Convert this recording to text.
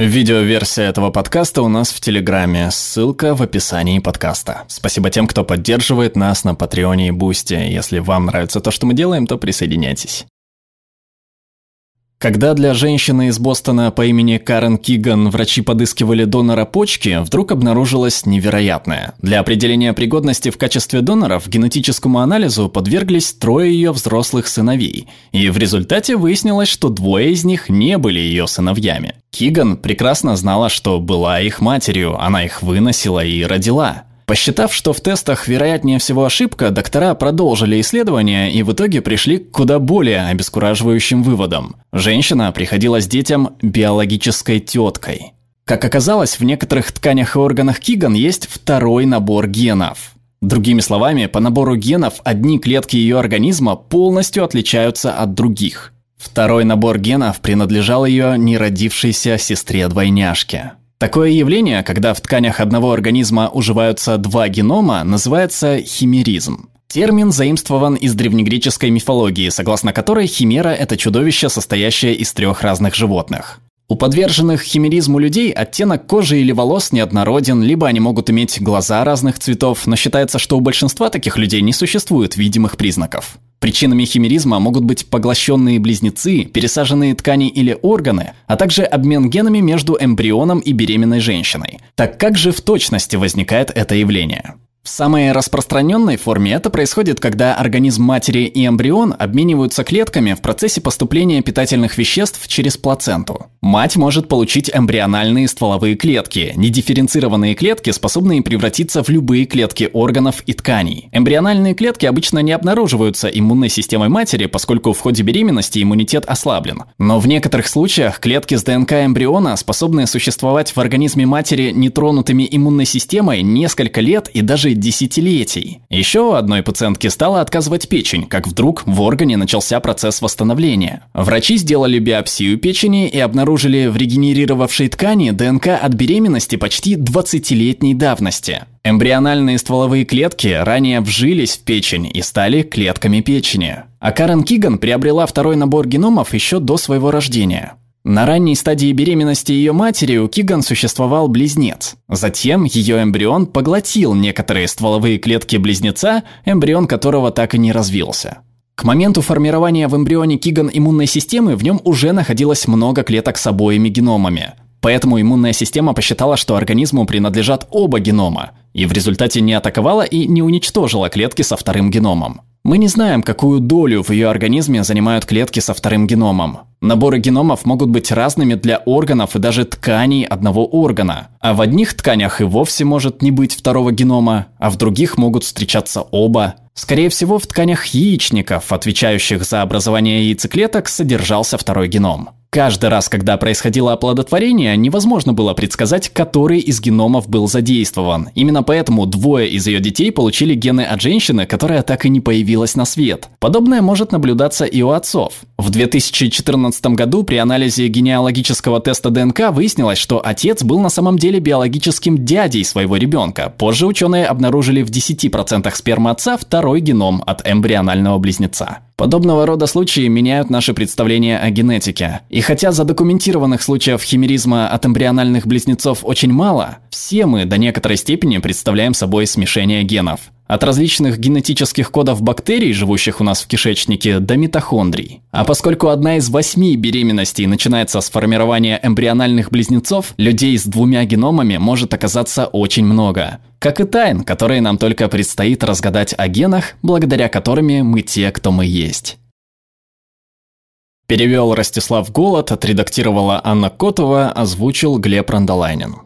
Видеоверсия этого подкаста у нас в Телеграме, ссылка в описании подкаста. Спасибо тем, кто поддерживает нас на Патреоне и Бусти. Если вам нравится то, что мы делаем, то присоединяйтесь. Когда для женщины из Бостона по имени Карен Киган врачи подыскивали донора почки, вдруг обнаружилось невероятное. Для определения пригодности в качестве доноров генетическому анализу подверглись трое ее взрослых сыновей, и в результате выяснилось, что двое из них не были ее сыновьями. Киган прекрасно знала, что была их матерью, она их выносила и родила. Посчитав, что в тестах вероятнее всего ошибка, доктора продолжили исследования и в итоге пришли к куда более обескураживающим выводам. Женщина приходилась детям биологической теткой. Как оказалось, в некоторых тканях и органах Киган есть второй набор генов. Другими словами, по набору генов одни клетки ее организма полностью отличаются от других. Второй набор генов принадлежал ее неродившейся сестре-двойняшке. Такое явление, когда в тканях одного организма уживаются два генома, называется химеризм. Термин заимствован из древнегреческой мифологии, согласно которой химера – это чудовище, состоящее из трех разных животных. У подверженных химеризму людей оттенок кожи или волос неоднороден, либо они могут иметь глаза разных цветов, но считается, что у большинства таких людей не существует видимых признаков. Причинами химеризма могут быть поглощенные близнецы, пересаженные ткани или органы, а также обмен генами между эмбрионом и беременной женщиной. Так как же в точности возникает это явление? В самой распространенной форме это происходит, когда организм матери и эмбрион обмениваются клетками в процессе поступления питательных веществ через плаценту. Мать может получить эмбриональные стволовые клетки, недифференцированные клетки, способные превратиться в любые клетки органов и тканей. Эмбриональные клетки обычно не обнаруживаются иммунной системой матери, поскольку в ходе беременности иммунитет ослаблен. Но в некоторых случаях клетки с ДНК эмбриона способны существовать в организме матери нетронутыми иммунной системой несколько лет и даже десятилетий. Еще одной пациентки стала отказывать печень, как вдруг в органе начался процесс восстановления. Врачи сделали биопсию печени и обнаружили в регенерировавшей ткани ДНК от беременности почти 20-летней давности. Эмбриональные стволовые клетки ранее вжились в печень и стали клетками печени. А Карен Киган приобрела второй набор геномов еще до своего рождения. На ранней стадии беременности ее матери у Киган существовал близнец. Затем ее эмбрион поглотил некоторые стволовые клетки близнеца, эмбрион которого так и не развился. К моменту формирования в эмбрионе Киган иммунной системы в нем уже находилось много клеток с обоими геномами. Поэтому иммунная система посчитала, что организму принадлежат оба генома, и в результате не атаковала и не уничтожила клетки со вторым геномом. Мы не знаем, какую долю в ее организме занимают клетки со вторым геномом. Наборы геномов могут быть разными для органов и даже тканей одного органа. А в одних тканях и вовсе может не быть второго генома, а в других могут встречаться оба. Скорее всего, в тканях яичников, отвечающих за образование яйцеклеток, содержался второй геном. Каждый раз, когда происходило оплодотворение, невозможно было предсказать, который из геномов был задействован. Именно поэтому двое из ее детей получили гены от женщины, которая так и не появилась на свет. Подобное может наблюдаться и у отцов. В 2014 году при анализе генеалогического теста ДНК выяснилось, что отец был на самом деле биологическим дядей своего ребенка. Позже ученые обнаружили в 10% спермы отца второй геном от эмбрионального близнеца. Подобного рода случаи меняют наши представления о генетике. И хотя задокументированных случаев химеризма от эмбриональных близнецов очень мало, все мы до некоторой степени представляем собой смешение генов. От различных генетических кодов бактерий, живущих у нас в кишечнике, до митохондрий. А поскольку одна из восьми беременностей начинается с формирования эмбриональных близнецов, людей с двумя геномами может оказаться очень много. Как и тайн, которые нам только предстоит разгадать о генах, благодаря которыми мы те, кто мы есть. Перевел Ростислав Голод, отредактировала Анна Котова, озвучил Глеб Рандолайнин.